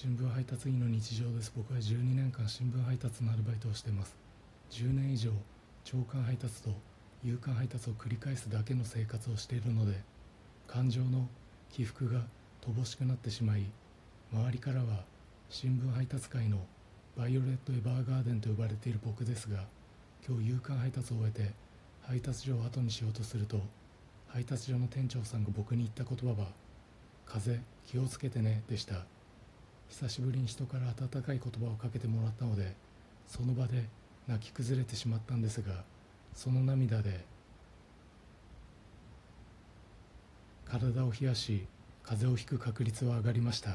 新聞配達員の日常です。僕は12年間新聞配達のアルバイトをしてます。10年以上朝刊配達と夕刊配達を繰り返すだけの生活をしているので感情の起伏が乏しくなってしまい周りからは新聞配達界のバイオレット・エヴァーガーデンと呼ばれている僕ですが今日夕刊配達を終えて配達所を後にしようとすると配達所の店長さんが僕に言った言葉は「風気をつけてね」でした。久しぶりに人から温かい言葉をかけてもらったのでその場で泣き崩れてしまったんですがその涙で体を冷やし風邪をひく確率は上がりました。